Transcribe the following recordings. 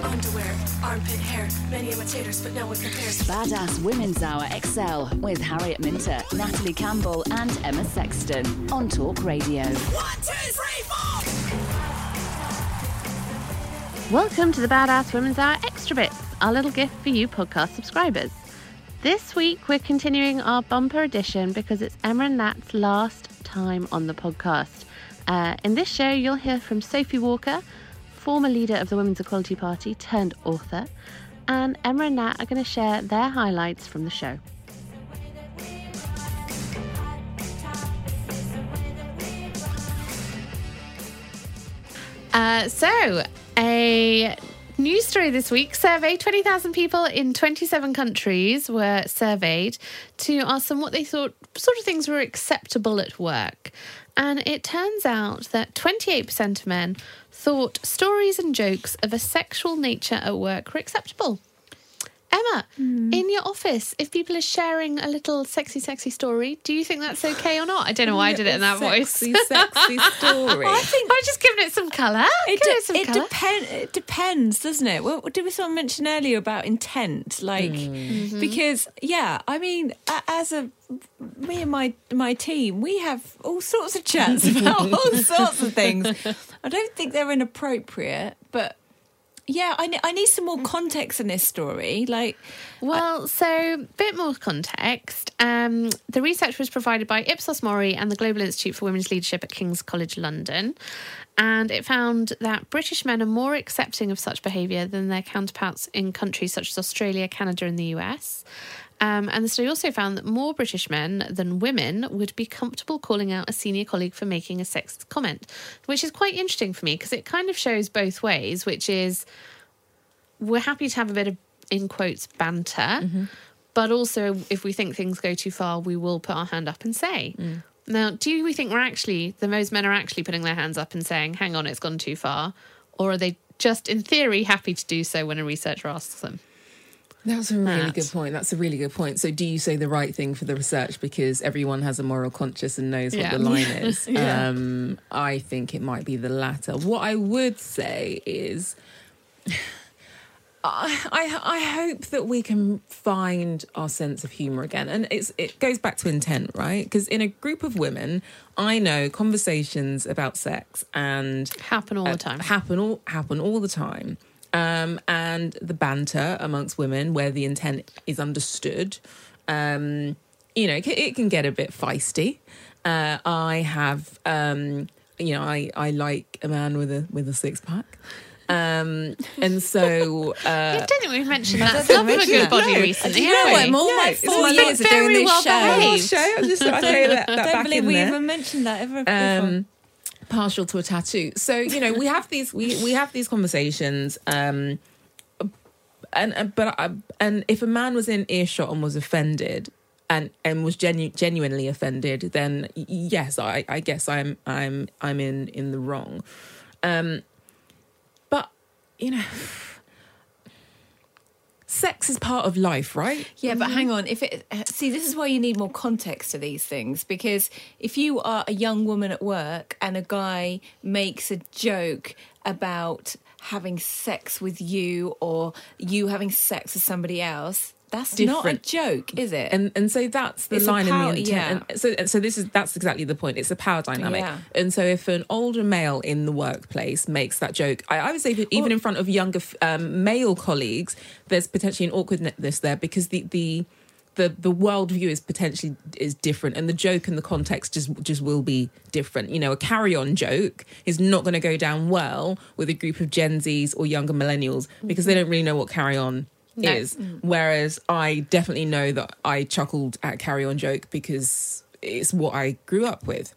Underwear, armpit hair, many imitators, but no one compares. Badass Women's Hour XL with Harriet Minter, Natalie Campbell, and Emma Sexton on Talk Radio. One, two, three, four. Welcome to the Badass Women's Hour Extra Bits, our little gift for you podcast subscribers. This week we're continuing our bumper edition because it's Emma and Nat's last time on the podcast. Uh, in this show, you'll hear from Sophie Walker, former leader of the Women's Equality Party turned author, and Emma and Nat are going to share their highlights from the show. Uh, so, a news story this week survey 20,000 people in 27 countries were surveyed to ask them what they thought sort of things were acceptable at work. And it turns out that 28% of men thought stories and jokes of a sexual nature at work were acceptable. Emma, in your office, if people are sharing a little sexy, sexy story, do you think that's okay or not? I don't know why I did it in that sexy, voice. sexy story. I think I'm just giving it some colour. It, Give de- it some it, colour. depend- it depends, doesn't it? Well, did we someone mention earlier about intent? Like, Mm-hmm. because yeah, I mean, as a me and my my team, we have all sorts of chats about all sorts of things. I don't think they're inappropriate, but yeah, I, ne- I need some more context in this story. Like, Well, so a bit more context. Um, the research was provided by Ipsos Mori and the Global Institute for Women's Leadership at King's College London, and it found that British men are more accepting of such behaviour than their counterparts in countries such as Australia, Canada, and the US. Um, and the study also found that more British men than women would be comfortable calling out a senior colleague for making a sexist comment, which is quite interesting for me because it kind of shows both ways, which is we're happy to have a bit of in quotes banter but also if we think things go too far we will put our hand up and say. Now do we think we're actually the most men are actually putting their hands up and saying hang on it's gone too far or are they just in theory happy to do so when a researcher asks them That's a really Matt. good point. That's a really good point. So, do you say the right thing for the research because everyone has a moral conscience and knows what the line is? um, I think it might be the latter. What I would say is, I, I, I hope that we can find our sense of humor again, and it's it goes back to intent, right? Because in a group of women, I know conversations about sex and happen all uh, the time happen all happen all the time um, and the banter amongst women where the intent is understood um, you know it can, it can get a bit feisty uh, i have um, you know I, I like a man with a with a six-pack um, and so uh, I don't think we've mentioned that don't stuff of a good body No. recently. Do you know what? I'm all my it's four been years of doing very this well show. behaved. show I just I throw that, that I don't believe in we there. even mentioned that ever. before. Partial to a tattoo. So you know, we have these we we have these conversations. Um, and and- but I, and if a man was in earshot and was offended. And, and was genu- genuinely offended, then yes, I, I guess I'm I'm I'm in in the wrong. Um, but you know, sex is part of life, right? Yeah, but mm-hmm. hang on. If it uh, see, this is why you need more context to these things because if you are a young woman at work and a guy makes a joke about having sex with you or you having sex with somebody else, that's not a joke, is it? and and so that's the It's line power- in the intent. And so so this is that's exactly the point. It's a power dynamic. Yeah. And so if an older male in the workplace makes that joke, I, I would say even, even in front of younger um, male colleagues, there's potentially an awkwardness there because the the the the worldview is potentially is different, and the joke and the context just just will be different. You know, a carry on joke is not going to go down well with a group of Gen Zs or younger millennials because they don't really know what carry on No. is. Whereas I definitely know that I chuckled at carry on joke because it's what I grew up with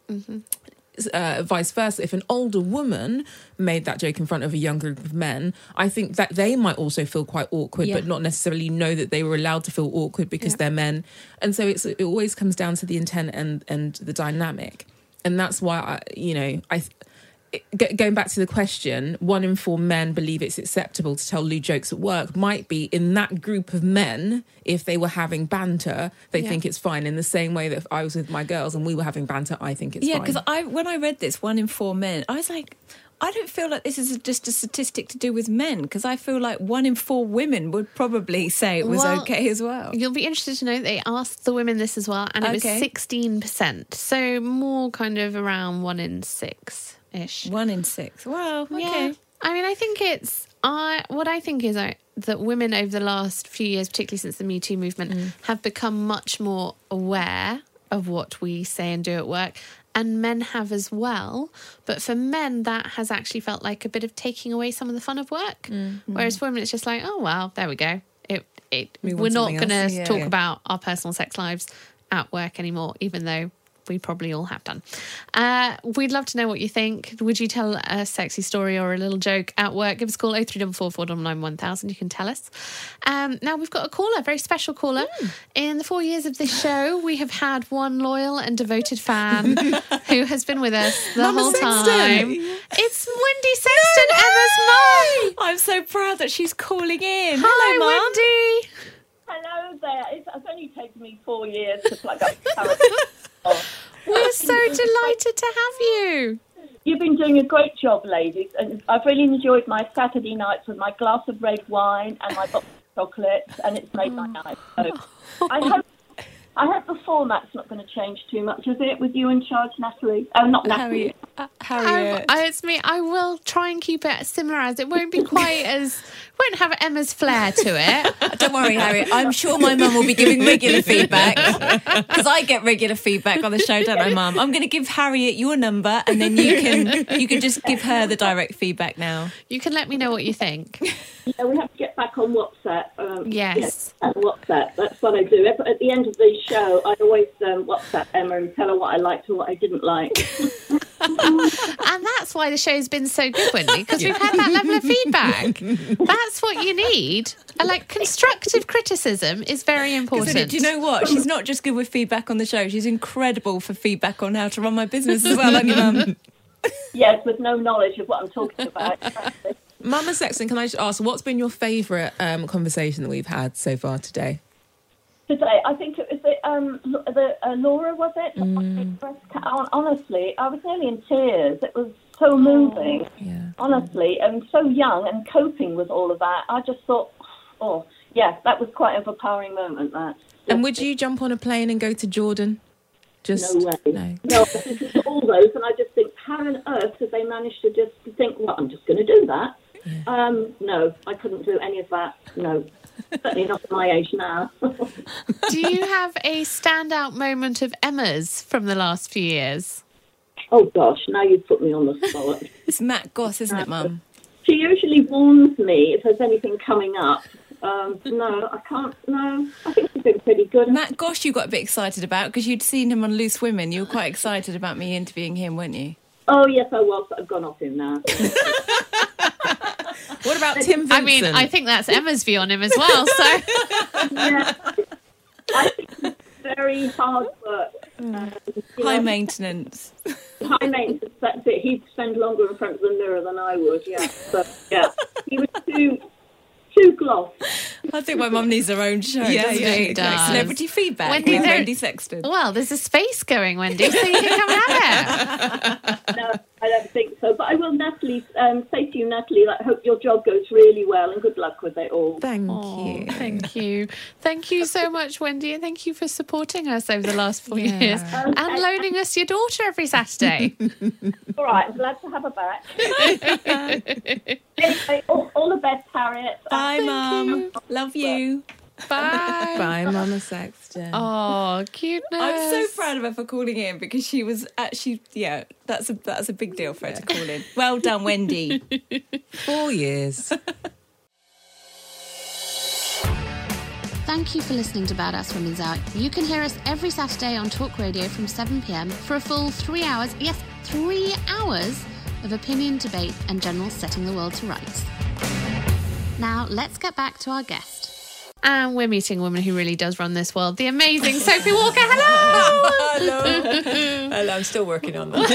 uh, vice versa, if an older woman made that joke in front of a younger group of men, I think that they might also feel quite awkward, Yeah. but not necessarily know that they were allowed to feel awkward because they're men. And so it's it always comes down to the intent and and the dynamic, and that's why I, you know, I. G- Going back to the question, one in four men believe it's acceptable to tell lewd jokes at work. Might be in that group of men, if they were having banter, they Yeah. think it's fine. In the same way that if I was with my girls and we were having banter, I think it's yeah, fine. because I when I read this, one in four men, I was like, I don't feel like this is just a statistic to do with men because I feel like one in four women would probably say it was Well, okay as well. You'll be interested to know they asked the women this as well, and it Okay. was sixteen percent. So more kind of around one in six ish. One in six. Wow. Okay. Yeah. I mean, I think it's I. What I think is uh, that women over the last few years, particularly since the Me Too movement, Mm. have become much more aware of what we say and do at work. And men have as well. But for men, that has actually felt like a bit of taking away some of the fun of work. Mm-hmm. Whereas for women, it's just like, oh, well, there we go. It, it, Move we're not going to. Yeah. talk Yeah. about our personal sex lives at work anymore, even though we probably all have done. Uh, we'd love to know what you think. Would you tell a sexy story or a little joke at work? Give us a call 0344 1000. You can tell us. Um, now we've got a caller, a very special caller. Hmm. In the four years of this show, we have had one loyal and devoted fan who has been with us the Mama whole Sexton. time. It's Wendy Sexton, Emma's mum. I'm so proud that she's calling in. Hi, Hello, Mum. Wendy. Hello there. It's, it's only taken me four years to plug up. We're so delighted to have you. You've been doing a great job, ladies, and I've really enjoyed my Saturday nights with my glass of red wine and my box of chocolates, and it's made my oh. night. So I hope. I hope the format's not going to change too much, is it? With you in charge, Natalie? Oh, not Natalie. Harriet. Uh, Um, uh, it's me. I will try and keep it similar as it won't be quite as won't have Emma's flair to it. Don't worry, Harriet. I'm sure my mum will be giving regular feedback because I get regular feedback on the show, don't I, Mum? I'm going to give Harriet your number, and then you can you can just give her the direct feedback now. You can let me know what you think. Yeah, we have to get back on WhatsApp. Um, Yes. yeah, and WhatsApp. That's what I do. At at the end of the show, I always um, WhatsApp Emma and tell her what I liked and what I didn't like. And that's why the show's been so good, Wendy, because we've had that level of feedback. That's what you need. And like constructive criticism is very important. Do you know what? She's not just good with feedback on the show. She's incredible for feedback on how to run my business as well, aren't Mum? yes, with no knowledge of what I'm talking about. Mama Sexton, can I just ask, what's been your favourite um, conversation that we've had so far today? Today, I think it was the, um, the uh, Laura, was it? Hon- Honestly, I was nearly in tears. It was so moving. Yeah. honestly, and so young and coping with all of that. I just thought, oh, yeah, that was quite an overpowering moment. That. And would you jump on a plane and go to Jordan? Just No way. no. No, this is all those, and I just think, how on earth did they manage to just think, well, I'm just going to do that? Um, no, I couldn't do any of that. No, certainly not my age now. Do you have a standout moment of Emma's from the last few years? oh gosh, now you've put me on the spot. It's Matt Goss, isn't it, Mum? she usually warns me if there's anything coming up. Um, no, I can't. No, I think she's been pretty good. Matt Goss, you got a bit excited about because you'd seen him on Loose Women. You were quite excited about me interviewing him, weren't you? Oh yes, I was. I've gone off him now. What about Tim Vincent? I mean, I think that's Emma's view on him as well. So yeah, I think it's very hard work. Um, High know, maintenance. high maintenance. That's it. He'd spend longer in front of the mirror than I would. Yeah, but yeah, he was too too gloss. I think my mum needs her own show, Yeah, doesn't yeah, she? she does. Celebrity feedback Wendy, with there- Wendy Sexton. well, there's a space going, Wendy, so you can come at it. No, I don't think so. But I will, Natalie, um, say to you, Natalie, I hope your job goes really well and good luck with it all. Thank Oh, you. thank you. Thank you so much, Wendy, and thank you for supporting us over the last four Yeah. years and loaning us your daughter every Saturday. All right, I'm glad to have her back. anyway, all, all the best, Harriet. Uh, Bye, Mum. Love you. Bye. Bye, Mama Sexton. Oh, cuteness. I'm so proud of her for calling in because she was actually yeah. That's a that's a big deal for her to call in. Well done, Wendy. Four years. Thank you for listening to Badass Women's Hour. You can hear us every Saturday on Talk Radio from 7 pm for a full three hours, yes, three hours of opinion, debate, and general setting the world to rights. Now, let's get back to our guest. And we're meeting a woman who really does run this world, the amazing Sophie Walker. Hello. Hello. Hello. I'm still working on that.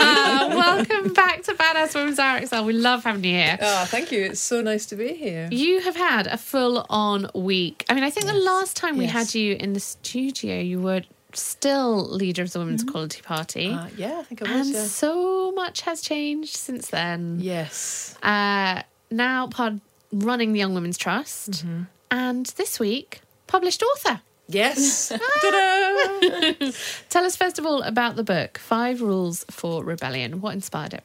Uh, welcome back to Badass Women's Hour XL. We love having you here. Oh, thank you. It's so nice to be here. You have had a full on week. I mean, I think the last time we Yes. had you in the studio, you were still leader of the Women's Equality Party. Uh, yeah, I think I was. and Yeah. so much has changed since then. Yes. Uh, now, pod running the Young Women's Trust. Mm-hmm. And this week, published author. Yes. Tell us first of all about the book, Five Rules for Rebellion. What inspired it?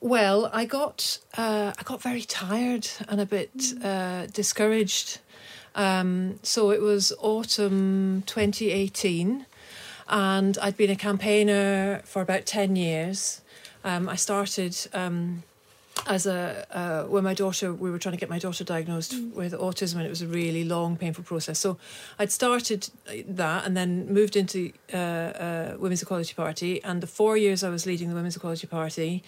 Well, I got uh, I got very tired and a bit uh, discouraged. Um, so it was autumn 2018, and I'd been a campaigner for about ten years. Um, I started um, as a uh, when my daughter we were trying to get my daughter diagnosed with autism and it was a really long painful process. So i'd started that and then moved into uh, uh, women's equality party. And the four years i was leading the women's equality party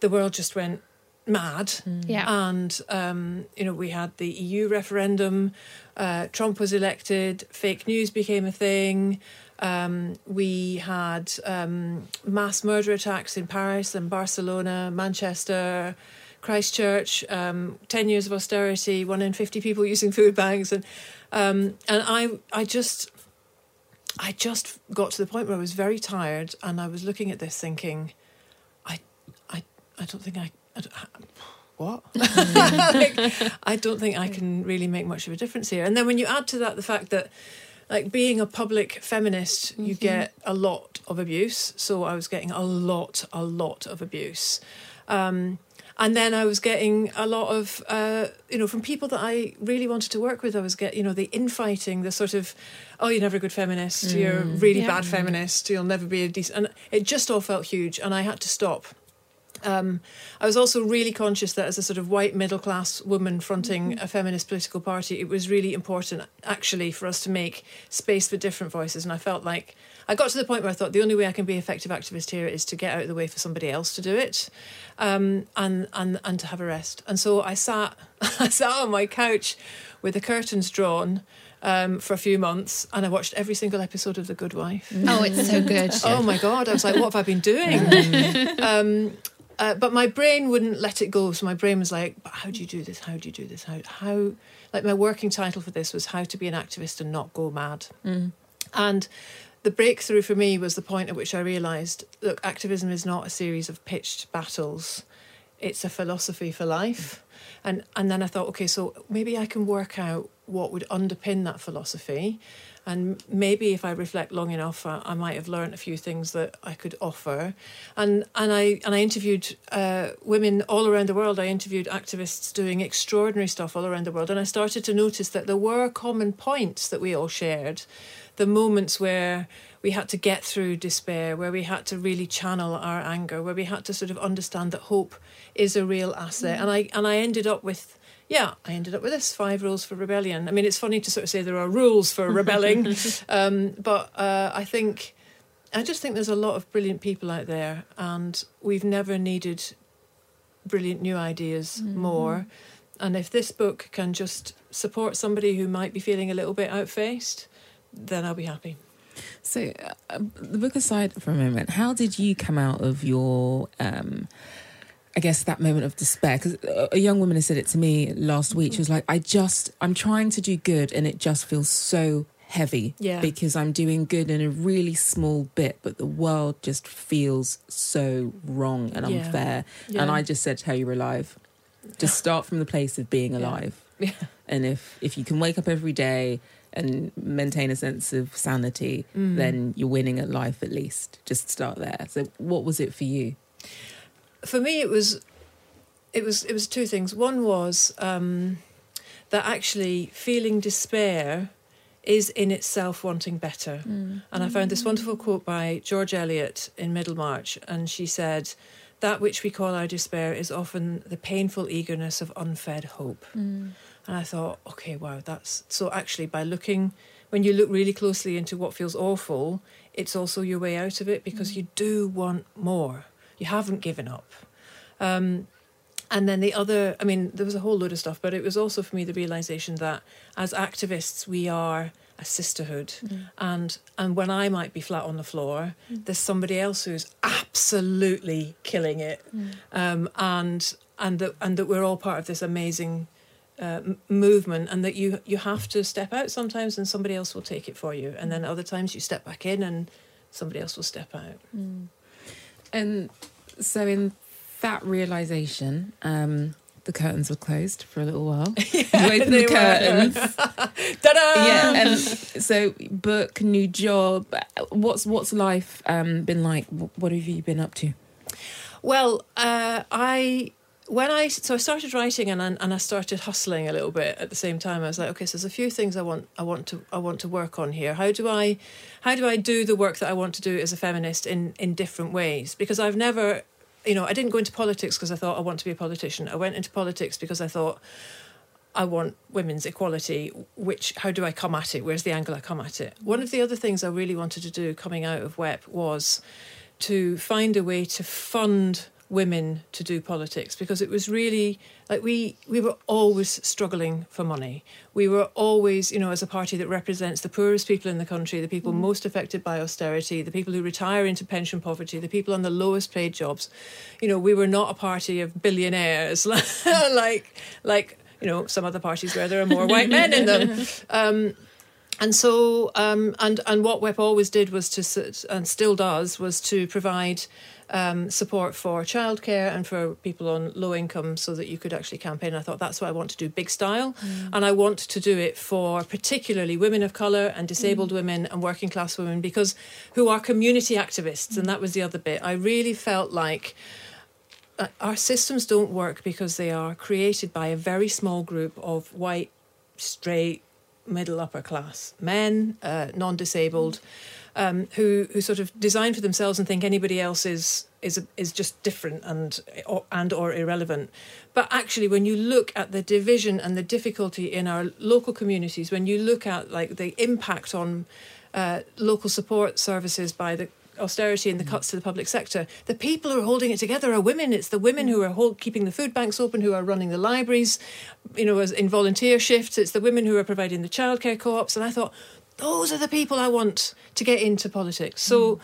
the world just went mad Yeah. and um, you know we had the eu referendum uh, trump was elected fake news became a thing um, we had um, mass murder attacks in Paris and Barcelona, Manchester, Christchurch. Um, Ten years of austerity, one in fifty people using food banks, and um, and I I just I just got to the point where I was very tired, and I was looking at this thinking, I I I don't think I. What? like, I don't think I can really make much of a difference here. And then when you add to that the fact that like being a public feminist, you get a lot of abuse. So I was getting a lot, a lot of abuse. Um, and then I was getting a lot of, uh, you know, from people that I really wanted to work with. I was getting, you know, the infighting, the sort of, oh, you're never a good feminist, you're a really Yeah. bad feminist, you'll never be a decent. And it just all felt huge, and I had to stop. Um, I was also really conscious that as a sort of white middle class woman fronting a feminist political party, it was really important actually for us to make space for different voices. And I felt like I got to the point where I thought the only way I can be effective activist here is to get out of the way for somebody else to do it, um, and and and to have a rest. And so I sat I sat on my couch with the curtains drawn. Um, for a few months, and I watched every single episode of The Good Wife. Oh, it's so good. Oh my god! I was like, "What have I been doing?" um, uh, but my brain wouldn't let it go. So my brain was like, "But how do you do this? How do you do this? How how?" Like my working title for this was "How to Be an Activist and Not Go Mad," and the breakthrough for me was the point at which I realised, look, activism is not a series of pitched battles; it's a philosophy for life. And and then I thought, okay, so maybe I can work out what would underpin that philosophy, and maybe if I reflect long enough, I, I might have learned a few things that I could offer. And and I and I interviewed uh, women all around the world. I interviewed activists doing extraordinary stuff all around the world, and I started to notice that there were common points that we all shared. The moments where we had to get through despair, where we had to really channel our anger, where we had to sort of understand that hope is a real asset. And I and I ended up with yeah, I ended up with this five rules for rebellion. I mean, it's funny to sort of say there are rules for rebelling, um, but uh, I think I just think there's a lot of brilliant people out there, and we've never needed brilliant new ideas more. And if this book can just support somebody who might be feeling a little bit outfaced, then I'll be happy. So, uh, the book aside for a moment, how did you come out of your, um, I guess, that moment of despair? Because a young woman has said it to me last week. She was like, I just, I'm trying to do good and it just feels so heavy Yeah. because I'm doing good in a really small bit, but the world just feels so wrong and Yeah. unfair. Yeah. And I just said to her, You're alive. Just start from the place of being alive. Yeah. And if if you can wake up every day and maintain a sense of sanity, Mm. then you're winning at life at least. Just start there. So what was it for you? For me it was it was it was two things one was um that actually feeling despair is in itself wanting better. Mm. And I found this wonderful quote by George Eliot in Middlemarch, and she said, That which we call our despair is often the painful eagerness of unfed hope. Mm. And I thought, okay, wow, that's so actually by looking, when you look really closely into what feels awful, it's also your way out of it because you do want more. You haven't given up. Um, and then the other, I mean, there was a whole load of stuff, but it was also for me the realization that as activists, we are a sisterhood. And and when I might be flat on the floor, there's somebody else who's absolutely killing it. Um, and and that and that we're all part of this amazing uh, m- movement, and that you you have to step out sometimes, and somebody else will take it for you, and then other times you step back in, and somebody else will step out. And so, in that realization, um, the curtains were closed for a little while. you opened the curtains. Ta-da! yeah, and so book, new job. What's what's life um, been like? What have you been up to? Well, uh, I when I so I started writing and I, and I started hustling a little bit at the same time. I was like, okay, so there's a few things I want I want to I want to work on here. How do I how do I do the work that I want to do as a feminist in in different ways? Because I've never, you know, I didn't go into politics because I thought I want to be a politician. I went into politics because I thought. I want women's equality. Which, how do I come at it? Where's the angle I come at it? One of the other things I really wanted to do coming out of WEP was to find a way to fund women to do politics because it was really like we we were always struggling for money. We were always you know as a party that represents the poorest people in the country the people most affected by austerity the people who retire into pension poverty the people on the lowest paid jobs. You know we were not a party of billionaires. Like like you know some other parties where there are more white men in them. Um, and so, um, and and what WEP always did was to, and still does, was to provide um, support for childcare and for people on low income, so that you could actually campaign. I thought that's what I want to do, big style, and I want to do it for particularly women of color and disabled women and working class women, because who are community activists, and that was the other bit. I really felt like uh, our systems don't work because they are created by a very small group of white, straight, middle upper class men, uh, non disabled, um, who who sort of design for themselves and think anybody else is is is just different and or, and or irrelevant. But actually, when you look at the division and the difficulty in our local communities, when you look at like the impact on uh, local support services by the austerity and the cuts to the public sector, the people who are holding it together are women. It's the women who are hold, keeping the food banks open, who are running the libraries, you know, as in volunteer shifts. It's the women who are providing the childcare co-ops. And I thought, those are the people I want to get into politics. So.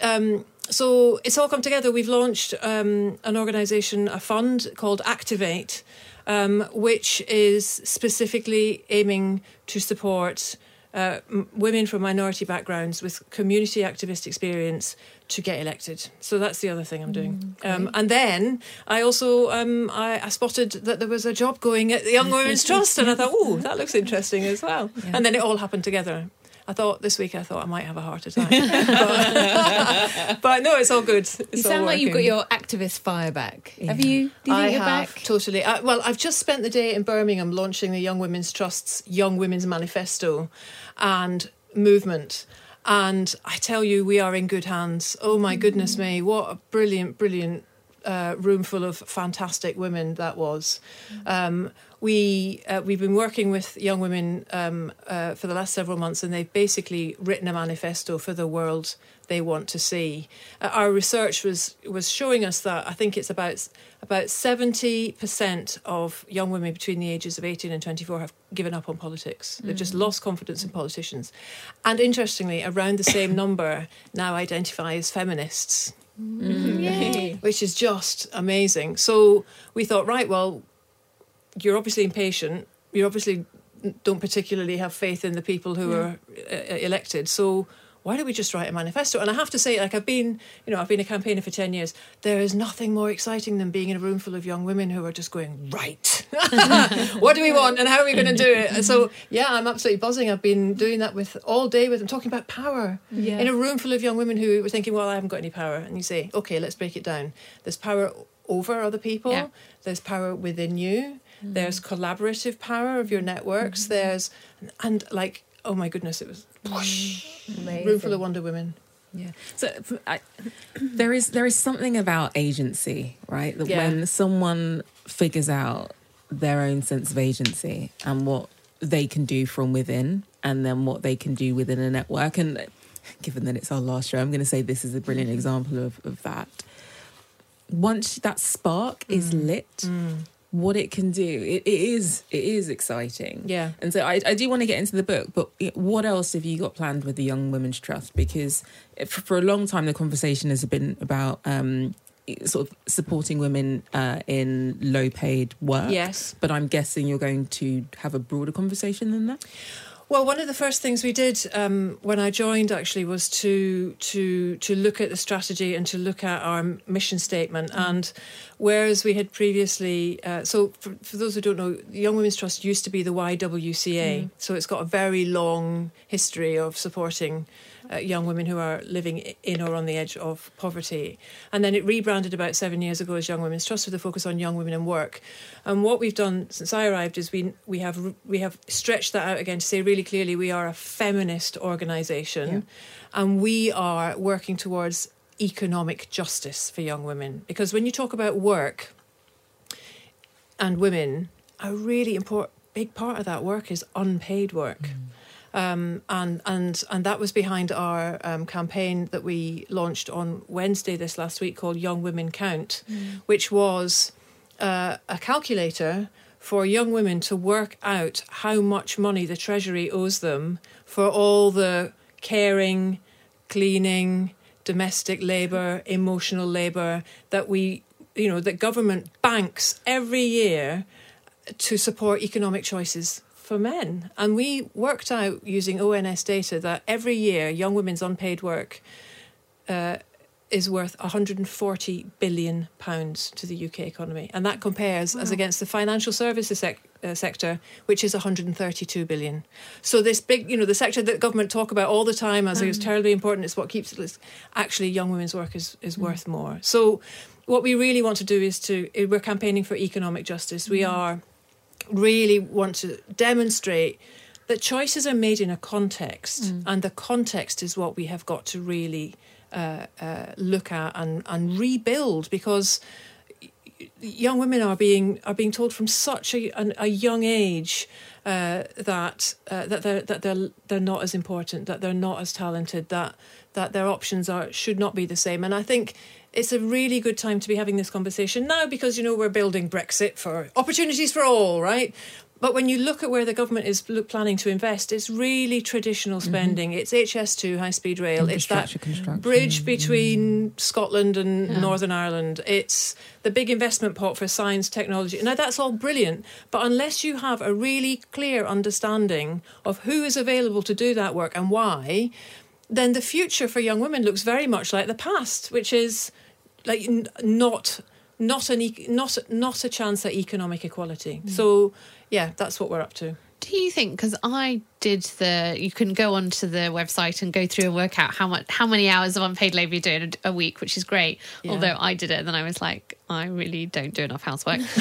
Um, so it's all come together. We've launched um, an organisation, a fund called Activate, um, which is specifically aiming to support uh, m- women from minority backgrounds with community activist experience to get elected. So that's the other thing I'm doing. um, and then I also um, I, I spotted that there was a job going at the Young Women's Trust, and I thought, oh, that looks interesting as well. And then it all happened together. I thought this week I thought I might have a heart attack, but, but no, it's all good. It's You sound like you've got your activist fire back. Have you? You I have back? totally. I, well, I've just spent the day in Birmingham launching the Young Women's Trust's Young Women's Manifesto and movement. And I tell you, we are in good hands. Oh my goodness me, what a brilliant, brilliant uh, room full of fantastic women that was. Um, we uh, we've been working with young women um, uh, for the last several months, and they've basically written a manifesto for the world they want to see. Uh, our research was was showing us that I think it's about about seventy percent of young women between the ages of eighteen and twenty four have given up on politics. They've just lost confidence in politicians, and interestingly, around the same number now identify as feminists which is just amazing. So we thought, right, well, you're obviously impatient. You obviously don't particularly have faith in the people who are uh, elected. So why don't we just write a manifesto? And I have to say, like I've been, you know, I've been a campaigner for ten years. There is nothing more exciting than being in a room full of young women who are just going right. what do we want, and how are we going to do it? So, yeah, I'm absolutely buzzing. I've been doing that with all day with them, talking about power Yeah. in a room full of young women who were thinking, well, I haven't got any power. And you say, okay, let's break it down. There's power over other people. Yeah. There's power within you. Hmm. There's collaborative power of your networks. Mm-hmm. There's and like oh my goodness, it was mm. room full of Wonder Women. Yeah. So I, there is there is something about agency, right? That Yeah. when someone figures out their own sense of agency and what they can do from within, and then what they can do within a network, and given that it's our last show, I'm going to say this is a brilliant mm-hmm. example of, of that. Once that spark is mm. lit, mm. What it can do, it, it is it is exciting. Yeah. And so I, I do want to get into the book, but what else have you got planned with the Young Women's Trust? Because for, a long time, the conversation has been about um, sort of supporting women uh, in low paid work. Yes. But I'm guessing you're going to have a broader conversation than that. Well, one of the first things we did um, when I joined actually was to to to look at the strategy and to look at our mission statement. And whereas we had previously, uh, so for, for those who don't know, the Young Women's Trust used to be the YWCA, so it's got a very long history of supporting. Uh, young women who are living in or on the edge of poverty. And then it rebranded about seven years ago as Young Women's Trust with a focus on young women and work. And what we've done since I arrived is we we have we have stretched that out again to say really clearly we are a feminist organisation, and we are working towards economic justice for young women. Because when you talk about work and women, a really important big part of that work is unpaid work. Um, and and and that was behind our um, campaign that we launched on Wednesday this last week called Young Women Count, which was uh, a calculator for young women to work out how much money the Treasury owes them for all the caring, cleaning, domestic labour, emotional labour that we, you know, that government banks every year to support economic choices for men. And we worked out using ONS data that every year young women's unpaid work uh, is worth 140 billion pounds to the UK economy, and that compares as against the financial services sec- uh, sector, which is 132 billion. So this big, you know, the sector that government talk about all the time as it's terribly important, it's what keeps it. Actually, young women's work is is worth more. So. What we really want to do is to we're campaigning for economic justice. We are really want to demonstrate that choices are made in a context, and the context is what we have got to really uh, uh, look at and, and rebuild because young women are being are being told from such a, an, a young age uh, that uh, that they're that they're they're not as important, that they're not as talented, that that their options are should not be the same. And I think it's a really good time to be having this conversation now because you know we're building Brexit for opportunities for all, right? But when you look at where the government is planning to invest, it's really traditional mm-hmm. spending. It's HS2 high speed rail. It's that Infrastructure construction. bridge mm-hmm. between Scotland and Northern Ireland. It's the big investment pot for science, technology. Now, that's all brilliant, but unless you have a really clear understanding of who is available to do that work and why, then the future for young women looks very much like the past, which is like n- not not an e- not not a chance at economic equality. Mm. So, yeah, that's what we're up to. Do you think? Because I did the. You can go onto the website and go through and work out how much, how many hours of unpaid labour you do a, a week, which is great. Yeah. Although I did it, and then I was like, I really don't do enough housework.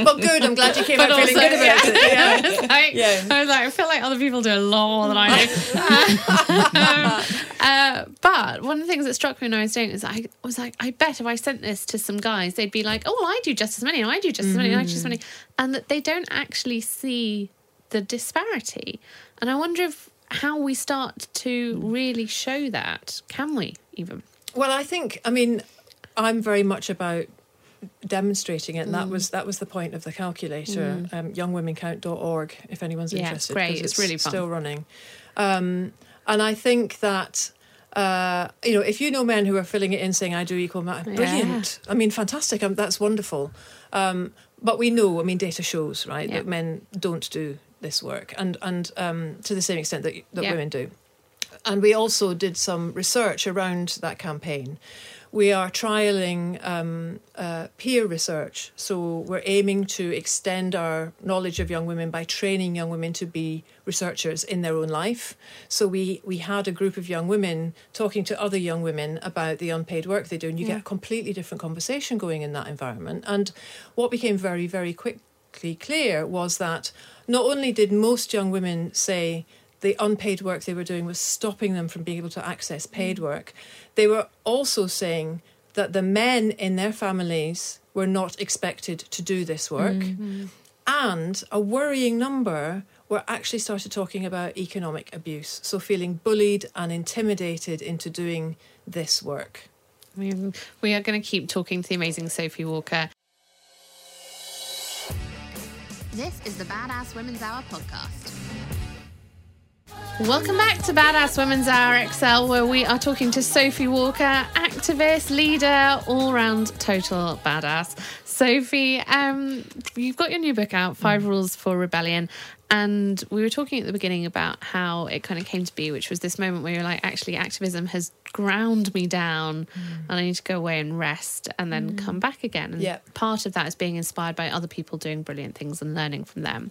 But good, I'm glad you came out feeling also- good about it. I was like, Yeah. I was like, I feel like other people do a lot more than I do. um, uh, but one of the things that struck me when I was doing it is I was like, I bet if I sent this to some guys, they'd be like, oh, well, I do just as many, and I do just as many, and I do just as many, and that they don't actually see the disparity. And I wonder if how we start to really show that. Can we even? Well, I think I mean I'm very much about demonstrating it, and that was that was the point of the calculator. Um, youngwomencount.org, if anyone's Yeah, it's interested, great. 'cause It's really fun. still running. Um, and I think that. Uh, you know, if you know men who are filling it in saying I do equal amount, brilliant. I mean, fantastic. Um, that's wonderful. Um, but we know, I mean, data shows, right, Yeah. that men don't do this work, and and um, to the same extent that that Yeah. women do. And we also did some research around that campaign. We are trialing um, uh, peer research. So we're aiming to extend our knowledge of young women by training young women to be researchers in their own life. So we, we had a group of young women talking to other young women about the unpaid work they do, and you get a completely different conversation going in that environment. And what became very, very quick clear was that not only did most young women say the unpaid work they were doing was stopping them from being able to access paid mm. work, they were also saying that the men in their families were not expected to do this work. Mm-hmm. And a worrying number were actually started talking about economic abuse. So feeling bullied and intimidated into doing this work. We, we are going to keep talking to the amazing Sophie Walker. This is the Badass Women's Hour podcast. Welcome back to Badass Women's Hour XL, where we are talking to Sophie Walker, activist, leader, all round total badass. Sophie, um, you've got your new book out, Five mm. Rules for Rebellion. And we were talking at the beginning about how it kind of came to be, which was this moment where you're like, actually, activism has ground me down mm. and I need to go away and rest and then mm. come back again. And Yep. part of that is being inspired by other people doing brilliant things and learning from them.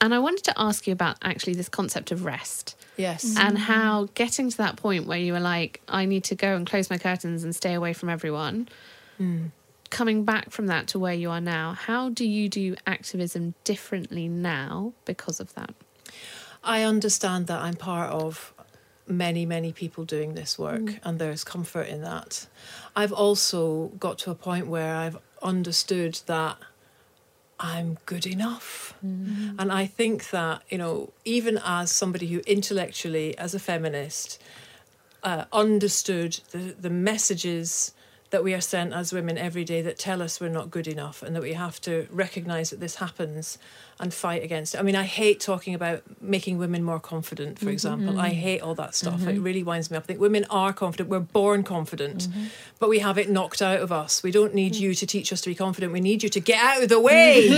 And I wanted to ask you about actually this concept of rest Yes. Mm. and how getting to that point where you were like, I need to go and close my curtains and stay away from everyone, hmm. coming back from that to where you are now, how do you do activism differently now because of that? I understand that I'm part of many, many people doing this work, mm. and there's comfort in that. I've also got to a point where I've understood that I'm good enough. And I think that, you know, even as somebody who intellectually, as a feminist, uh, understood the, the messages that we are sent as women every day that tell us we're not good enough and that we have to recognize that this happens and fight against it. I mean, I hate talking about making women more confident, for mm-hmm. example. I mm-hmm. hate all that stuff. It mm-hmm. really winds me up. I think women are confident. We're born confident, but we have it knocked out of us. We don't need mm. you to teach us to be confident. We need you to get out of the way.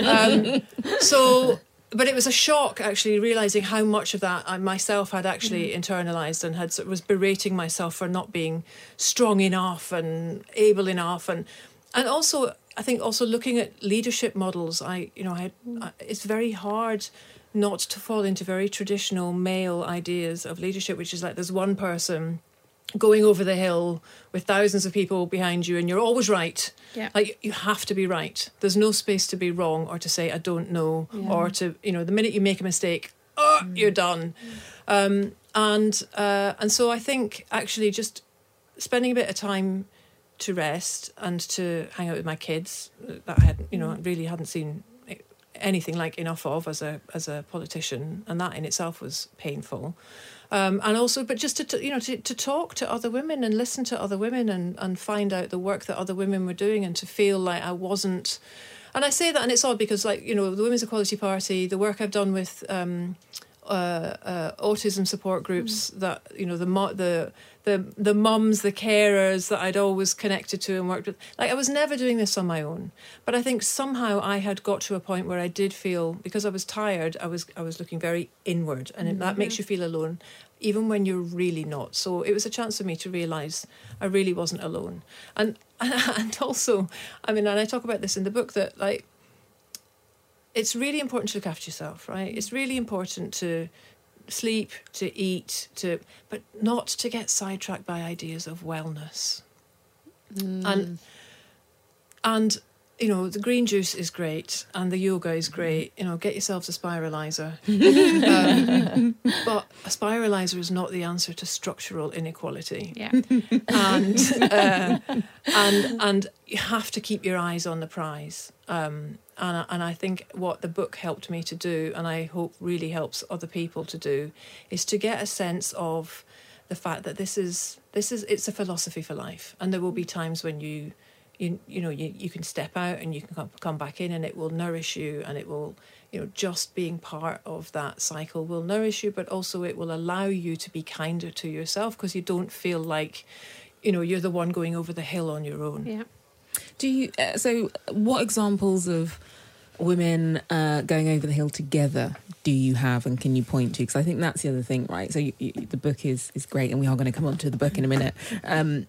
um, so but it was a shock actually realizing how much of that I myself had actually mm. internalized and had was berating myself for not being strong enough and able enough. And and also I think also looking at leadership models I you know I, mm. I it's very hard not to fall into very traditional male ideas of leadership which is like there's one person going over the hill with thousands of people behind you and you're always right. Yeah. like you have to be right. There's no space to be wrong or to say i don't know or to you know the minute you make a mistake oh, you're done. Mm. Um, and uh, and so i think actually just spending a bit of time to rest and to hang out with my kids uh, that i hadn't you know mm. really hadn't seen anything like enough of as a as a politician and that in itself was painful um, and also but just to, to you know to, to talk to other women and listen to other women and and find out the work that other women were doing and to feel like I wasn't. And I say that and it's odd because like you know the Women's Equality Party the work I've done with um, uh, uh, autism support groups that you know the the the the mums the carers that I'd always connected to and worked with. Like I was never doing this on my own. But I think somehow I had got to a point where I did feel because I was tired I was I was looking very inward. And it, that makes mm-hmm. you feel alone even when you're really not. So it was a chance for me to realize I really wasn't alone. And and also I mean and I talk about this in the book that like it's really important to look after yourself, right? It's really important to sleep, to eat, to but not to get sidetracked by ideas of wellness. Mm. And and you know, the green juice is great and the yoga is great. You know, get yourselves a spiralizer. um, but a spiralizer is not the answer to structural inequality Yeah. and uh, and and you have to keep your eyes on the prize. Um, and I- and I think what the book helped me to do, and I hope really helps other people to do, is to get a sense of the fact that this is this is it's a philosophy for life, and there will be times when you. You, you know you, you can step out and you can come, come back in and it will nourish you and it will you know just being part of that cycle will nourish you but also it will allow you to be kinder to yourself because you don't feel like you know you're the one going over the hill on your own Yeah. Do you? Uh, so, what examples of women uh, going over the hill together do you have, and can you point to? Because I think that's the other thing, right? So, you, you, the book is is great, and we are going to come on to the book in a minute. Um,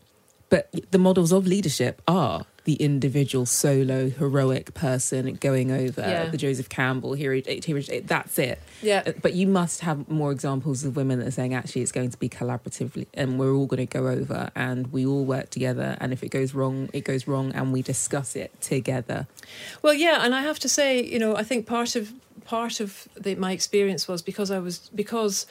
but the models of leadership are the individual solo heroic person going over Yeah. the Joseph Campbell hero. hero that's it. Yeah. Uh, But you must have more examples of women that are saying actually it's going to be collaboratively and we're all going to go over and we all work together and if it goes wrong, it goes wrong and we discuss it together. Well, yeah, and I have to say, you know, I think part of part of the, my experience was because I was because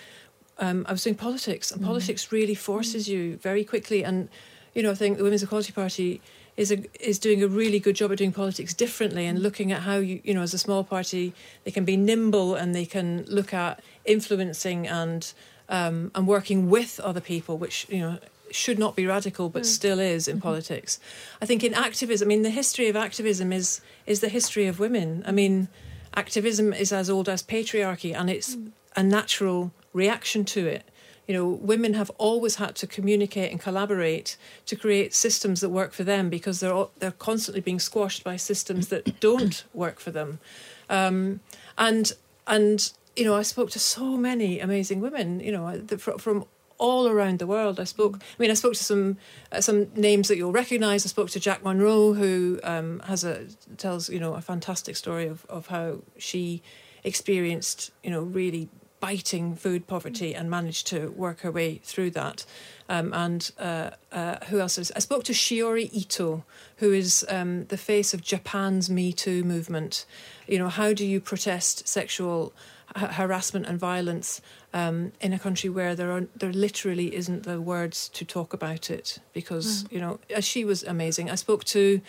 um, I was doing politics, and politics really forces you very quickly. And you know, I think the Women's Equality Party is a, is doing a really good job at doing politics differently and looking at how you you know as a small party they can be nimble and they can look at influencing and um, and working with other people, which you know should not be radical but hmm. still is in mm-hmm. politics. I think in activism, I mean the history of activism is is the history of women. I mean activism is as old as patriarchy and it's hmm. a natural reaction to it. You know, women have always had to communicate and collaborate to create systems that work for them because they're all, they're constantly being squashed by systems that don't work for them. Um, and and you know, I spoke to so many amazing women. You know, from all around the world. I spoke. I mean, I spoke to some uh, some names that you'll recognise. I spoke to Jack Monroe, who um, has a tells you know a fantastic story of of how she experienced you know really biting food poverty and managed to work her way through that. Um, and uh, uh, who else is? I spoke to Shiori Ito, who is um, the face of Japan's Me Too movement. You know, how do you protest sexual ha- harassment and violence um, in a country where there are there literally isn't the words to talk about it? Because you know, uh, she was amazing. I spoke to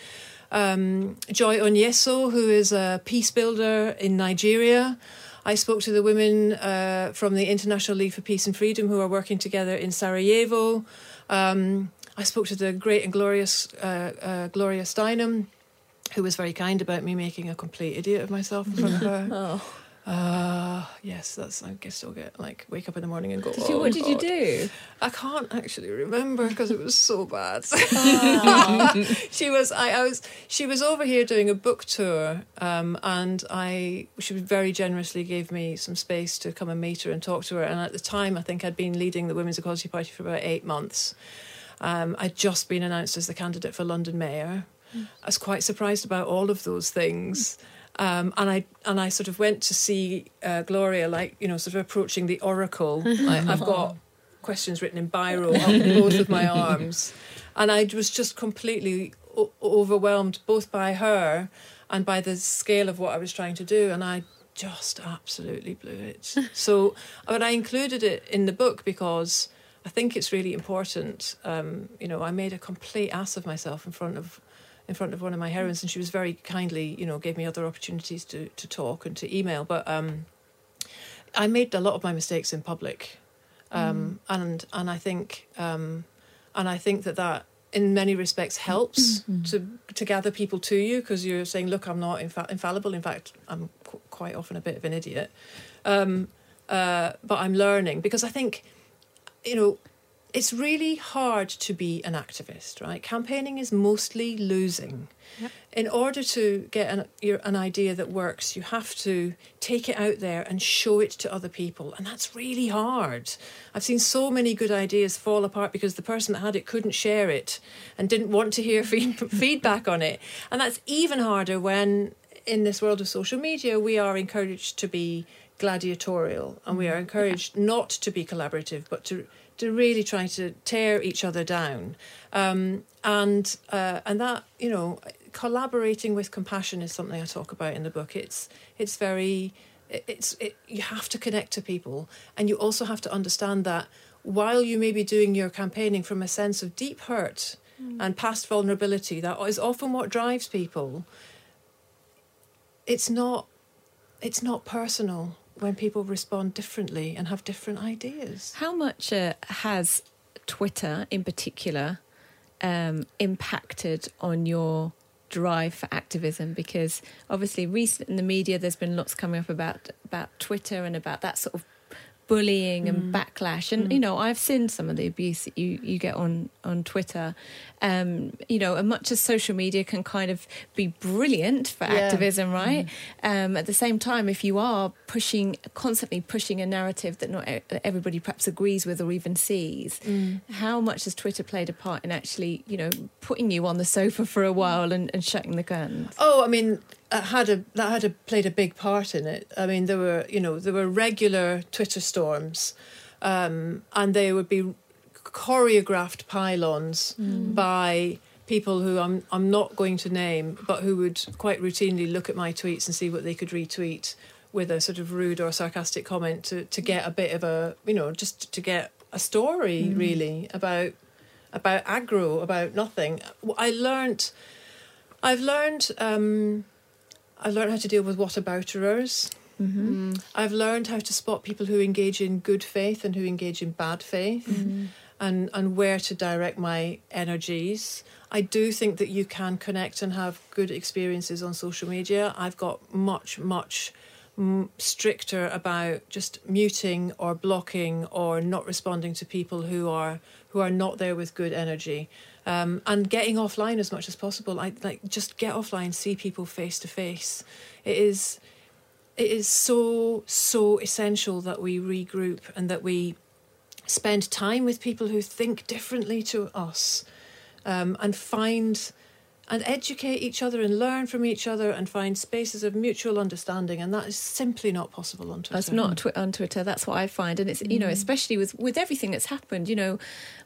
um, Joy Onyesoh, who is a peace builder in Nigeria. I spoke to the women uh, from the International League for Peace and Freedom who are working together in Sarajevo. Um, I spoke to the great and glorious uh, uh, Gloria Steinem, who was very kind about me making a complete idiot of myself in front of her. Oh. Uh, yes, that's I guess still get like wake up in the morning and go. Did you, "Oh, what did you do? I can't actually remember because it was so bad. she was I, I was she was over here doing a book tour, um, and I she very generously gave me some space to come and meet her and talk to her. And at the time, I think I'd been leading the Women's Equality Party for about eight months. Um, I'd just been announced as the candidate for London Mayor. I was quite surprised about all of those things. Um, and I and I sort of went to see uh, Gloria, like you know, sort of approaching the oracle. I, I've got questions written in biro on both of my arms, and I was just completely o- overwhelmed both by her and by the scale of what I was trying to do, and I just absolutely blew it. so, but I included it in the book because I think it's really important. Um, you know, I made a complete ass of myself in front of in front of one of my heroines, and she was very kindly, you know, gave me other opportunities to to talk and to email. But um, I made a lot of my mistakes in public, um, and and I think um, and I think that that in many respects helps to to gather people to you because you're saying, look, I'm not infa- infallible. In fact, I'm qu- quite often a bit of an idiot, um, uh, but I'm learning because I think, you know. It's really hard to be an activist, right? Campaigning is mostly losing. In order to get an, your, an idea that works, you have to take it out there and show it to other people. And that's really hard. I've seen so many good ideas fall apart because the person that had it couldn't share it and didn't want to hear feed, feedback on it. And that's even harder when, in this world of social media, we are encouraged to be gladiatorial and we are mm-hmm. encouraged not to be collaborative, but to to really try to tear each other down, um, and uh, and that you know, collaborating with compassion is something I talk about in the book. It's it's very it's it, you have to connect to people, and you also have to understand that while you may be doing your campaigning from a sense of deep hurt and past vulnerability, that is often what drives people. It's not it's not personal when people respond differently and have different ideas. How much uh, has Twitter, in particular, um, impacted on your drive for activism? Because obviously, recent in the media, there's been lots coming up about about Twitter and about that sort of bullying and backlash and you know i've seen some of the abuse that you you get on on twitter um you know and much as social media can kind of be brilliant for Yeah. activism right um at the same time if you are pushing constantly pushing a narrative that not everybody perhaps agrees with or even sees how much has twitter played a part in actually you know putting you on the sofa for a while and, and shutting the curtains Oh, I mean, that had a that had a played a big part in it. I mean, there were you know there were regular Twitter storms, um, and they would be choreographed pile-ons mm. by people who I'm I'm not going to name, but who would quite routinely look at my tweets and see what they could retweet with a sort of rude or sarcastic comment to to mm. get a bit of a you know just to get a story mm. really about about aggro about nothing. I learnt I've learned um, I've learned how to deal with whatabouterers. Mm-hmm. I've learned how to spot people who engage in good faith and who engage in bad faith, and and where to direct my energies. I do think that you can connect and have good experiences on social media. I've got much much stricter about just muting or blocking or not responding to people who are who are not there with good energy um, and getting offline as much as possible i like just get offline see people face to face it is it is so so essential that we regroup and that we spend time with people who think differently to us um, and find and educate each other and learn from each other and find spaces of mutual understanding and that is simply not possible on Twitter. That's not twi- on Twitter. That's what I find, and it's you know, especially with with everything that's happened. You know,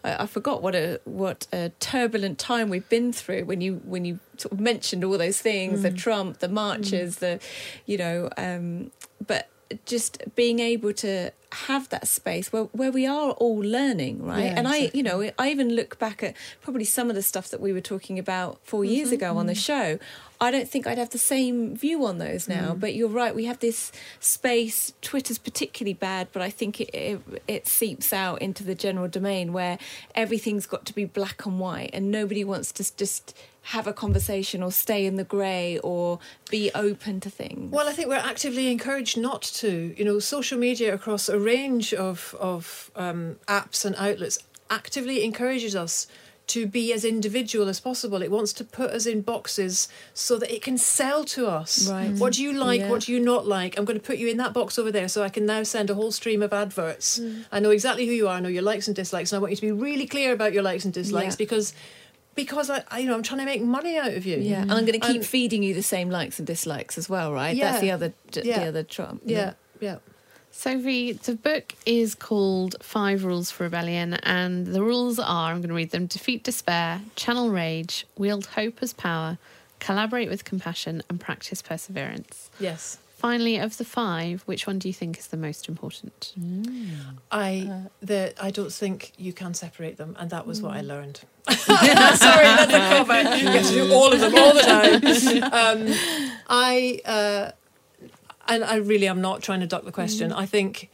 I, I forgot what a what a turbulent time we've been through when you when you sort of mentioned all those things, the Trump, the marches, the, you know, um, but just being able to have that space where, where we are all learning right? Yeah, and i you know i even look back at probably some of the stuff that we were talking about 4 years mm-hmm, ago on the mm-hmm. show i don't think i'd have the same view on those now but you're right we have this space. Twitter's particularly bad but i think it, it it seeps out into the general domain where everything's got to be black and white and nobody wants to just have a conversation or stay in the grey or be open to things. Well, I think we're actively encouraged not to. You know, social media across a range of of um, apps and outlets actively encourages us to be as individual as possible. It wants to put us in boxes so that it can sell to us. Right. What do you like? Yeah. What do you not like? I'm going to put you in that box over there so I can now send a whole stream of adverts. Hmm. I know exactly who you are. I know your likes and dislikes, and I want you to be really clear about your likes and dislikes Yeah. because because I, I you know I'm trying to make money out of you. Yeah, and I'm going to keep And- feeding you the same likes and dislikes as well, right? Yeah. That's the other the Yeah. other Trump. Yeah, yeah. Sophie, the book is called Five Rules for Rebellion, and the rules are I'm going to read them defeat despair, channel rage, wield hope as power, collaborate with compassion, and practice perseverance. Yes. Finally, of the five, which one do you think is the most important? I the I don't think you can separate them, and that was what I learned. Sorry, that's a cop out. You get to do all of them all the time. Um, I uh, and I really am not trying to duck the question. I think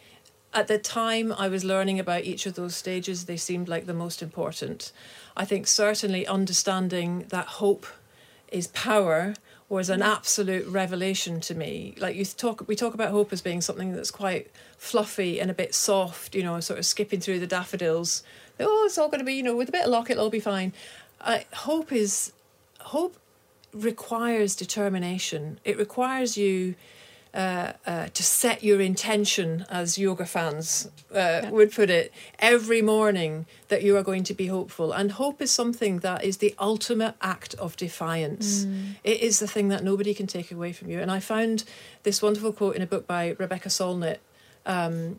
at the time I was learning about each of those stages, they seemed like the most important. I think certainly understanding that hope is power was an absolute revelation to me. Like you talk, we talk about hope as being something that's quite fluffy and a bit soft, you know, sort of skipping through the daffodils. Oh, it's all going to be, you know, with a bit of luck, it'll all be fine. Uh, hope is hope requires determination. It requires you uh, uh, to set your intention, as yoga fans uh, would put it, every morning that you are going to be hopeful. And hope is something that is the ultimate act of defiance. It is the thing that nobody can take away from you. And I found this wonderful quote in a book by Rebecca Solnit. Um,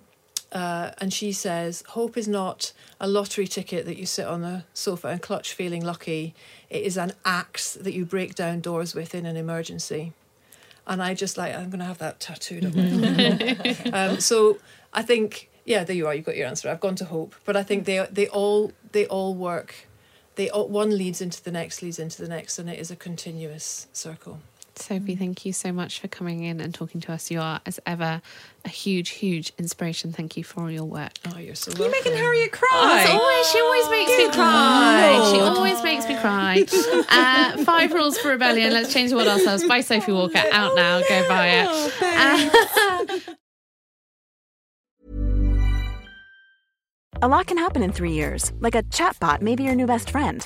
uh, and she says, Hope is not a lottery ticket that you sit on the sofa and clutch feeling lucky. It is an axe that you break down doors with in an emergency. And I just like, I'm going to have that tattooed on my um, So I think, yeah, there you are. You've got your answer. I've gone to hope. But I think they, they, all, they all work. They all, one leads into the next, leads into the next, and it is a continuous circle. Sophie, thank you so much for coming in and talking to us. You are, as ever, a huge, huge inspiration. Thank you for all your work. Oh, you're so You're making welcome. Harriet cry. As always, she always makes me cry. She always makes me cry. Uh, five rules for rebellion. Let's change the world ourselves. By Sophie Walker. Out now. Go buy it. Uh, A lot can happen in three years, like a chatbot may be your new best friend.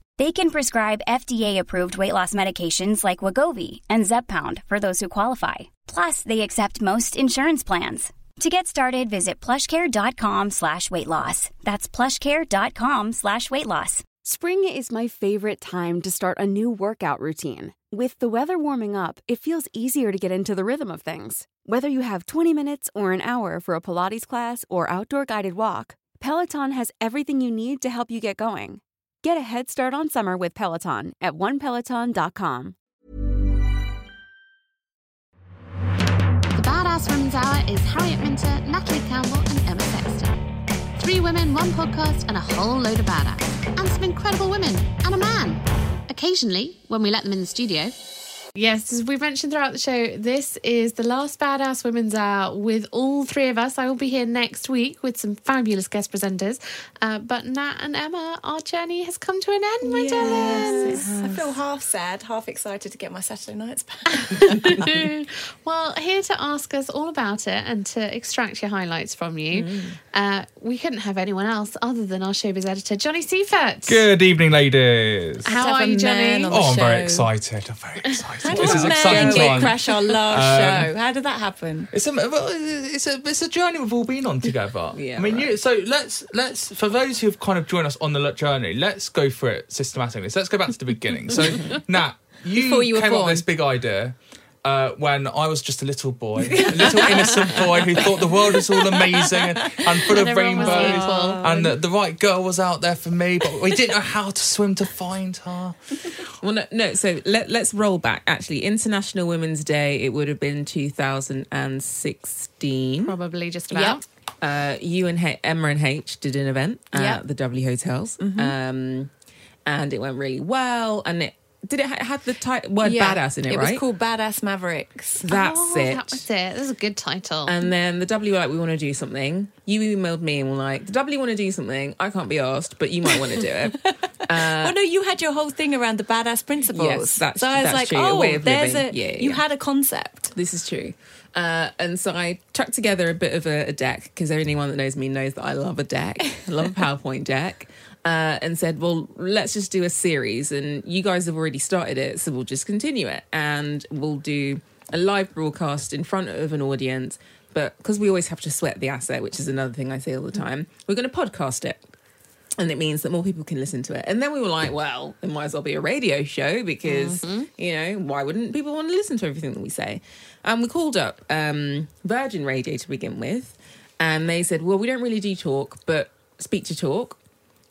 They can prescribe FDA-approved weight loss medications like Wegovy and Zepbound for those who qualify. Plus, they accept most insurance plans. To get started, visit plushcare.com slash weight loss. That's plushcare.com slash weight loss. Spring is my favorite time to start a new workout routine. With the weather warming up, it feels easier to get into the rhythm of things. Whether you have 20 minutes or an hour for a Pilates class or outdoor guided walk, Peloton has everything you need to help you get going. Get a head start on summer with Peloton at onepeloton.com. The Badass Women's Hour is Harriet Minter, Natalie Campbell, and Emma Sexton. Three women, one podcast, and a whole load of badass. And some incredible women, and a man. Occasionally, when we let them in the studio. Yes, as we've mentioned throughout the show, this is the last Badass Women's Hour with all three of us. I will be here next week with some fabulous guest presenters. Uh, but Nat and Emma, our journey has come to an end, my darlings. I feel half sad, half excited to get my Saturday nights back. well, here to ask us all about it and to extract your highlights from you, Mm. uh, we couldn't have anyone else other than our showbiz editor, Johnny Seifert. Good evening, ladies. How are you, Johnny? Oh, I'm very excited. I'm very excited. How this did is a exciting get crash our last Um, show? How did that happen? It's a well, it's a it's a journey we've all been on together. Yeah, I mean, right. you, so let's let's for those who've kind of joined us on the journey, let's go for it systematically. So let's go back to the beginning. So Nat, you, Before you came up with this big idea. Uh, when I was just a little boy, a little innocent boy who thought the world was all amazing and, and full And of rainbows, and the, the right girl was out there for me, but we didn't know how to swim to find her. Well, no, no so let, let's roll back. Actually, International Women's Day, it would have been 2016. Probably just about. Uh, you and H- Emma and H did an event at Yep. the W Hotels. Um, and it went really well. And it did it ha- had the ti- word Yeah, badass in it, It right? was called Badass Mavericks. That's oh, it. That was it. That was a good title. And then the W were like, we want to do something. You emailed me and were like, the W want to do something. I can't be asked, but you might want to do it. well, no, you had your whole thing around the badass principles. Yes, that's- so I was that's like, true, a oh, way of there's living. a. Yeah, yeah, you yeah. had a concept. This is true. Uh, and so I chucked together a bit of a, a deck because anyone that knows me knows that I love a deck. I love a PowerPoint deck. Uh, and said, well, let's just do a series. And you guys have already started it, so we'll just continue it. And we'll do a live broadcast in front of an audience. But because we always have to sweat the asset, which is another thing I say all the time, we're going to podcast it and it means that more people can listen to it. And then we were like, well, it might as well be a radio show because you know why wouldn't people want to listen to everything that we say? And we called up um, Virgin Radio to begin with, and they said, well, we don't really do talk, but speak to talk.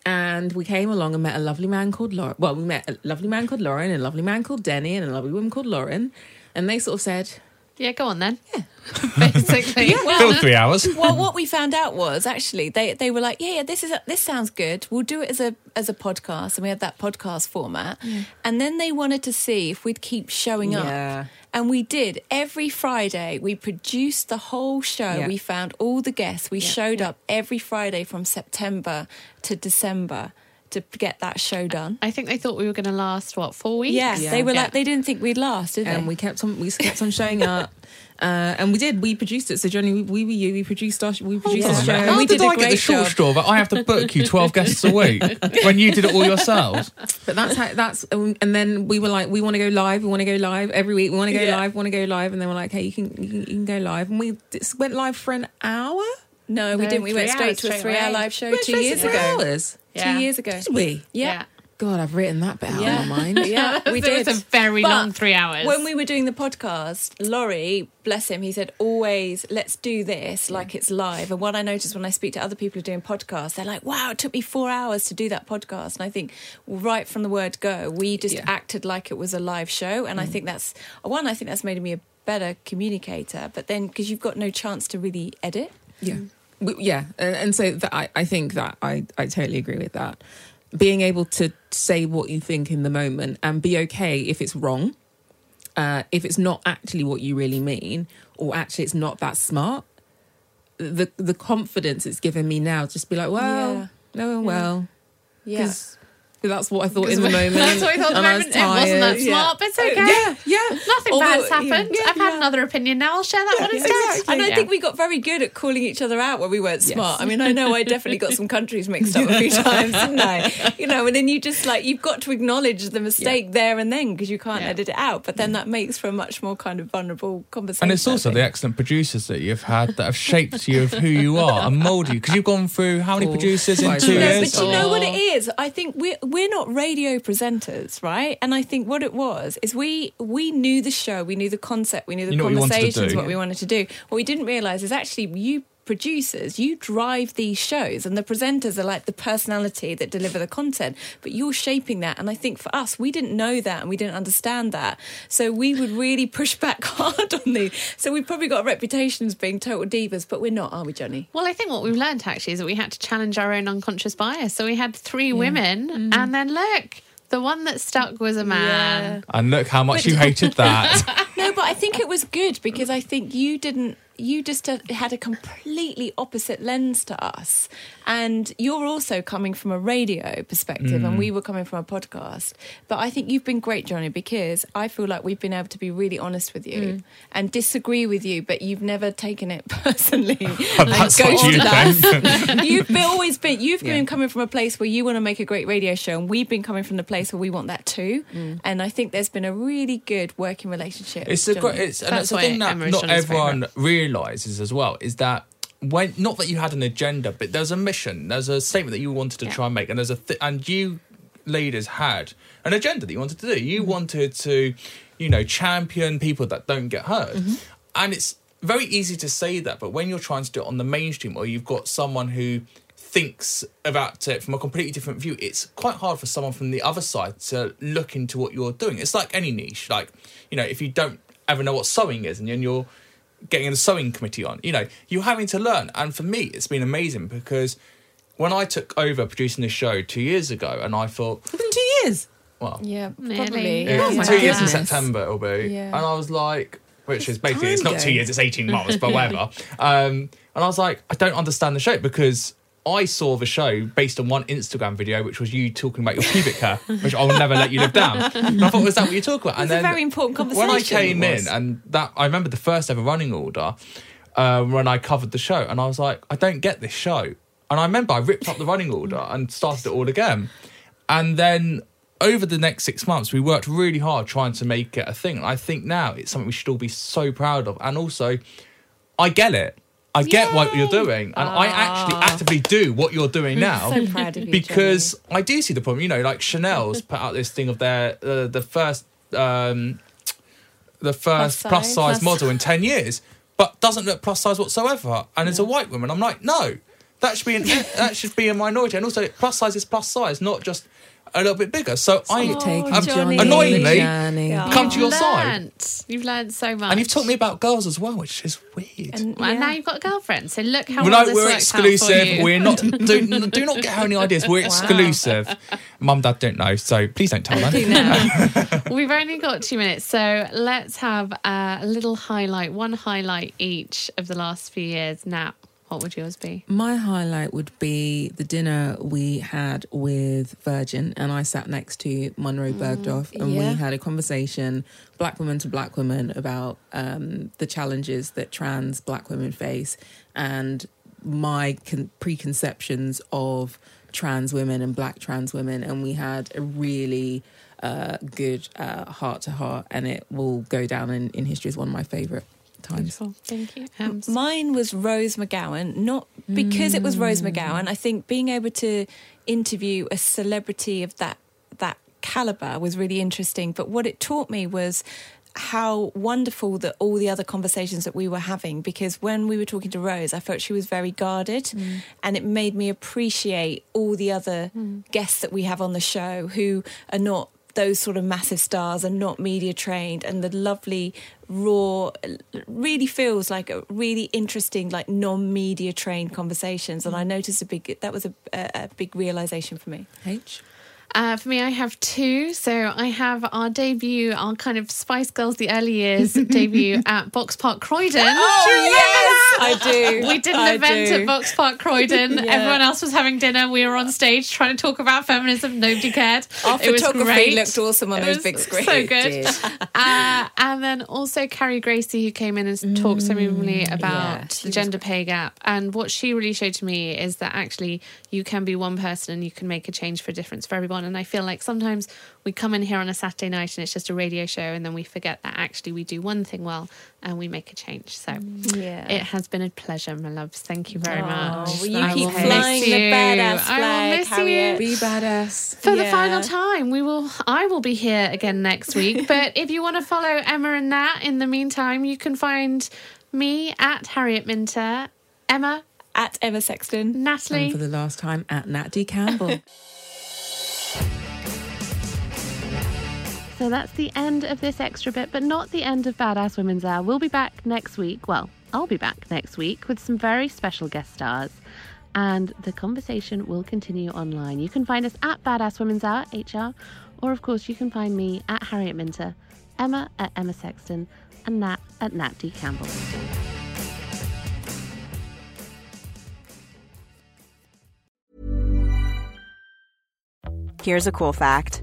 And we came along and met a lovely man called Lauren. Well, we met a lovely man called Lauren, and a lovely man called Denny, and a lovely woman called Lauren. And they sort of said, yeah, go on then. Yeah. Basically. Still three hours. well, what we found out was actually they they were like, yeah, yeah, this is a, this sounds good. We'll do it as a as a podcast, and we had that podcast format. And then they wanted to see if we'd keep showing Yeah. up, and we did. Every Friday, we produced the whole show. Yeah. We found all the guests. We showed up every Friday from September to December to get that show done. I think they thought we were going to last, what, four weeks? Yeah, they were Yeah. like they didn't think we'd last, did they? and we kept on we kept on showing up. Uh, and we did. We produced it. So Johnny, we, we were you. We produced our we produced Oh, the show. and How we did, did, a I get the short job. straw that I have to book you 12 guests a week when you did it all yourselves? But that's how that's. um, And then we were like, we want to go live. We want to go live every week. We want to go Yeah. live. Want to go live. And then we're like, hey, you can you can, you can go live. And we just went live for an hour. no, we didn't. We went straight hours to a three-hour live show two years ago. hours. Yeah. Two years ago. Did we? Yeah. God, I've written that bit out Yeah. of my mind. Yeah, we It did. was a very But long three hours. When we were doing the podcast, Laurie, bless him, he said, always let's do this like it's live. And what I noticed when I speak to other people who are doing podcasts, they're like, wow, it took me four hours to do that podcast. And I think right from the word go, we just Yeah. acted like it was a live show. And I mm. think that's, one, I think that's made me a better communicator. But then, because you've got no chance to really edit. Yeah, mm. We- yeah, and, and so that, I, I think that I, I totally agree with that. Being able to say what you think in the moment and be okay if it's wrong, uh, if it's not actually what you really mean, or actually it's not that smart. The the confidence it's given me now, just be like, well, Yeah. oh well, Yeah. Because that's what I thought in the moment. That's what I thought in the and I was moment. It wasn't that tired. smart, but it's okay. Yeah, yeah. Nothing Although- bad's happened. yeah, I've had yeah. another opinion now. I'll share that one instead. And I Yeah. think we got very good at calling each other out when we weren't smart. I mean, I know I definitely got some countries mixed up a few times, didn't I? You know, and then you just like you've got to acknowledge the mistake there and then because you can't edit it out. But then that makes for a much more kind of vulnerable conversation. And it's also the excellent producers that you've had that have shaped you of who you are and moulded you. Because you've gone through how many Four, producers in two years? but you know what it oh. is? I think we're we're not radio presenters, right? And I think what it was is we we knew the show, we knew the concept, we knew the You know what conversations, do. what we wanted to do. What we didn't realise is actually you producers, you drive these shows and the presenters are like the personality that deliver the content, but you're shaping that. And I think for us, we didn't know that and we didn't understand that. So we would really push back hard on these. So we've probably got a reputation as being total divas, but we're not, are we, Johnny? Well, I think what we've learned actually is that we had to challenge our own unconscious bias. So we had three women, mm. and then look, the one that stuck was a man. And look how much you hated that. No, but I think it was good because I think you didn't. You just uh, had a completely opposite lens to us, and you're also coming from a radio perspective, and Mm. we were coming from a podcast. But I think you've been great, Johnny, because I feel like we've been able to be really honest with you Mm. and disagree with you, but you've never taken it personally. That's what you ghosted us. think. you've been, always been. You've Yeah. been coming from a place where you want to make a great radio show, and we've been coming from the place where we want that too. Mm. And I think there's been a really good working relationship. It's a great, it's, and That's it's a thing that Emma is not Johnny's everyone realizes as well is that when not that you had an agenda, but there's a mission, there's a statement that you wanted to try and make, and there's a th- and you leaders had an agenda that you wanted to do. You Mm-hmm. wanted to, you know, champion people that don't get hurt, Mm-hmm. and it's very easy to say that, but when you're trying to do it on the mainstream, or you've got someone who thinks about it from a completely different view, it's quite hard for someone from the other side to look into what you're doing. It's like any niche. Like, you know, if you don't ever know what sewing is and then you're getting a sewing committee on, you know, you're having to learn. And for me, it's been amazing because when I took over producing this show two years ago and I thought, It's been two years. well, Yeah, Nearly. probably. it's Oh my two years in. September it'll be. Yeah. And I was like, which is basically, it's time not two years, it's 18 months, but whatever. Um, and I was like, I don't understand the show because I saw the show based on one Instagram video, which was you talking about your pubic hair, which I will never let you live down. And I thought, was that what you talk about? It's and a very important conversation. When I came in, and that I remember the first ever running order um, when I covered the show, and I was like, I don't get this show. And I remember I ripped up the running order and started it all again. And then over the next six months, we worked really hard trying to make it a thing. And I think now it's something we should all be so proud of. And also, I get it. I get what you're doing, and I actually actively do what you're doing now. So proud of you, because I do see the problem. You know, like Chanel's put out this thing of their uh, the first um, the first Plus plus size. size, Plus- model in ten years, but doesn't look plus size whatsoever, and it's a white woman. I'm like, no, that should be an, that should be a minority, and also plus size is plus size, not just a little bit bigger. So I You're taking um, Johnny. annoyingly Johnny. Yeah. come to your side. You've learned so much. and you've taught me about girls as well, which is weird. And, Well, yeah. now you've got a girlfriend. So look how Well, well no, this we're worked out for exclusive. you. We're not. Do, do not get any ideas. We're exclusive. Mum, dad don't know, so please don't tell them. We've only got two minutes, so let's have uh, a little highlight, one highlight each of the last few years. Nat, what would yours be? My highlight would be the dinner we had with Virgin, and I sat next to Munroe Bergdorf, and yeah. we had a conversation, black woman to black woman, about um, the challenges that trans black women face and my con- preconceptions of trans women and black trans women. And we had a really uh, good heart to heart, and it will go down in, in history as one of my favourite times. Thank you. Um, Mine was Rose McGowan, not because it was Rose mm. McGowan. I think being able to interview a celebrity of that that caliber was really interesting. But what it taught me was how wonderful that all the other conversations that we were having because when we were talking to Rose I felt she was very guarded mm. and it made me appreciate all the other mm. guests that we have on the show who are not those sort of massive stars are not media trained and the lovely raw really feels like a really interesting like non-media trained conversations. And i mm. noticed a big that was a, a, a big realization for me. H uh, for me, I have two. So I have our debut, our kind of Spice Girls, the early years debut at Boxpark Croydon. Oh, do yes. I do. We did an I event do. at Boxpark Croydon. Yeah. Everyone else was having dinner. We were on stage trying to talk about feminism. Nobody cared. Our it was photography great. looked awesome on It those big screens. So good. uh, and then also Carrie Gracie, who came in and talked so movingly about yeah, the gender pay gap. And what she really showed to me is that actually you can be one person and you can make a change for a difference for everyone. And I feel like sometimes we come in here on a Saturday night and it's just a radio show, and then we forget that actually we do one thing well and we make a change. So Yeah. it has been a pleasure, my loves. Thank you very Oh, much. well, you I keep will flying miss the you. badass I will miss Harriet. you Be badass. for the final time. We will. I will be here again next week. but if you want to follow Emma and Nat in the meantime, you can find me at Harriet Minter, Emma at Emma Sexton, Natalie. And for the last time at Nat D. Campbell. So that's the end of this extra bit, but not the end of Badass Women's Hour. We'll be back next week. Well, I'll be back next week with some very special guest stars. And the conversation will continue online. You can find us at Badass Women's Hour, HR, or of course, you can find me at Harriet Minter, Emma at Emma Sexton, and Nat at Nat D. Campbell. Here's a cool fact